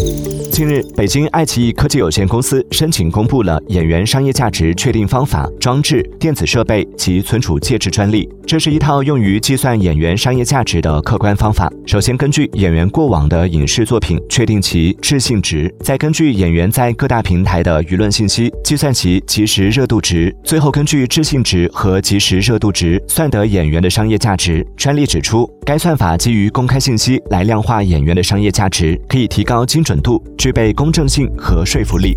Thank you. 近日，北京爱奇艺科技有限公司申请公布了演员商业价值确定方法、装置、电子设备及存储介质专利。这是一套用于计算演员商业价值的客观方法。首先，根据演员过往的影视作品确定其置信值，再根据演员在各大平台的舆论信息计算其即时热度值，最后根据置信值和即时热度值算得演员的商业价值。专利指出，该算法基于公开信息来量化演员的商业价值，可以提高精准度。具备公正性和说服力。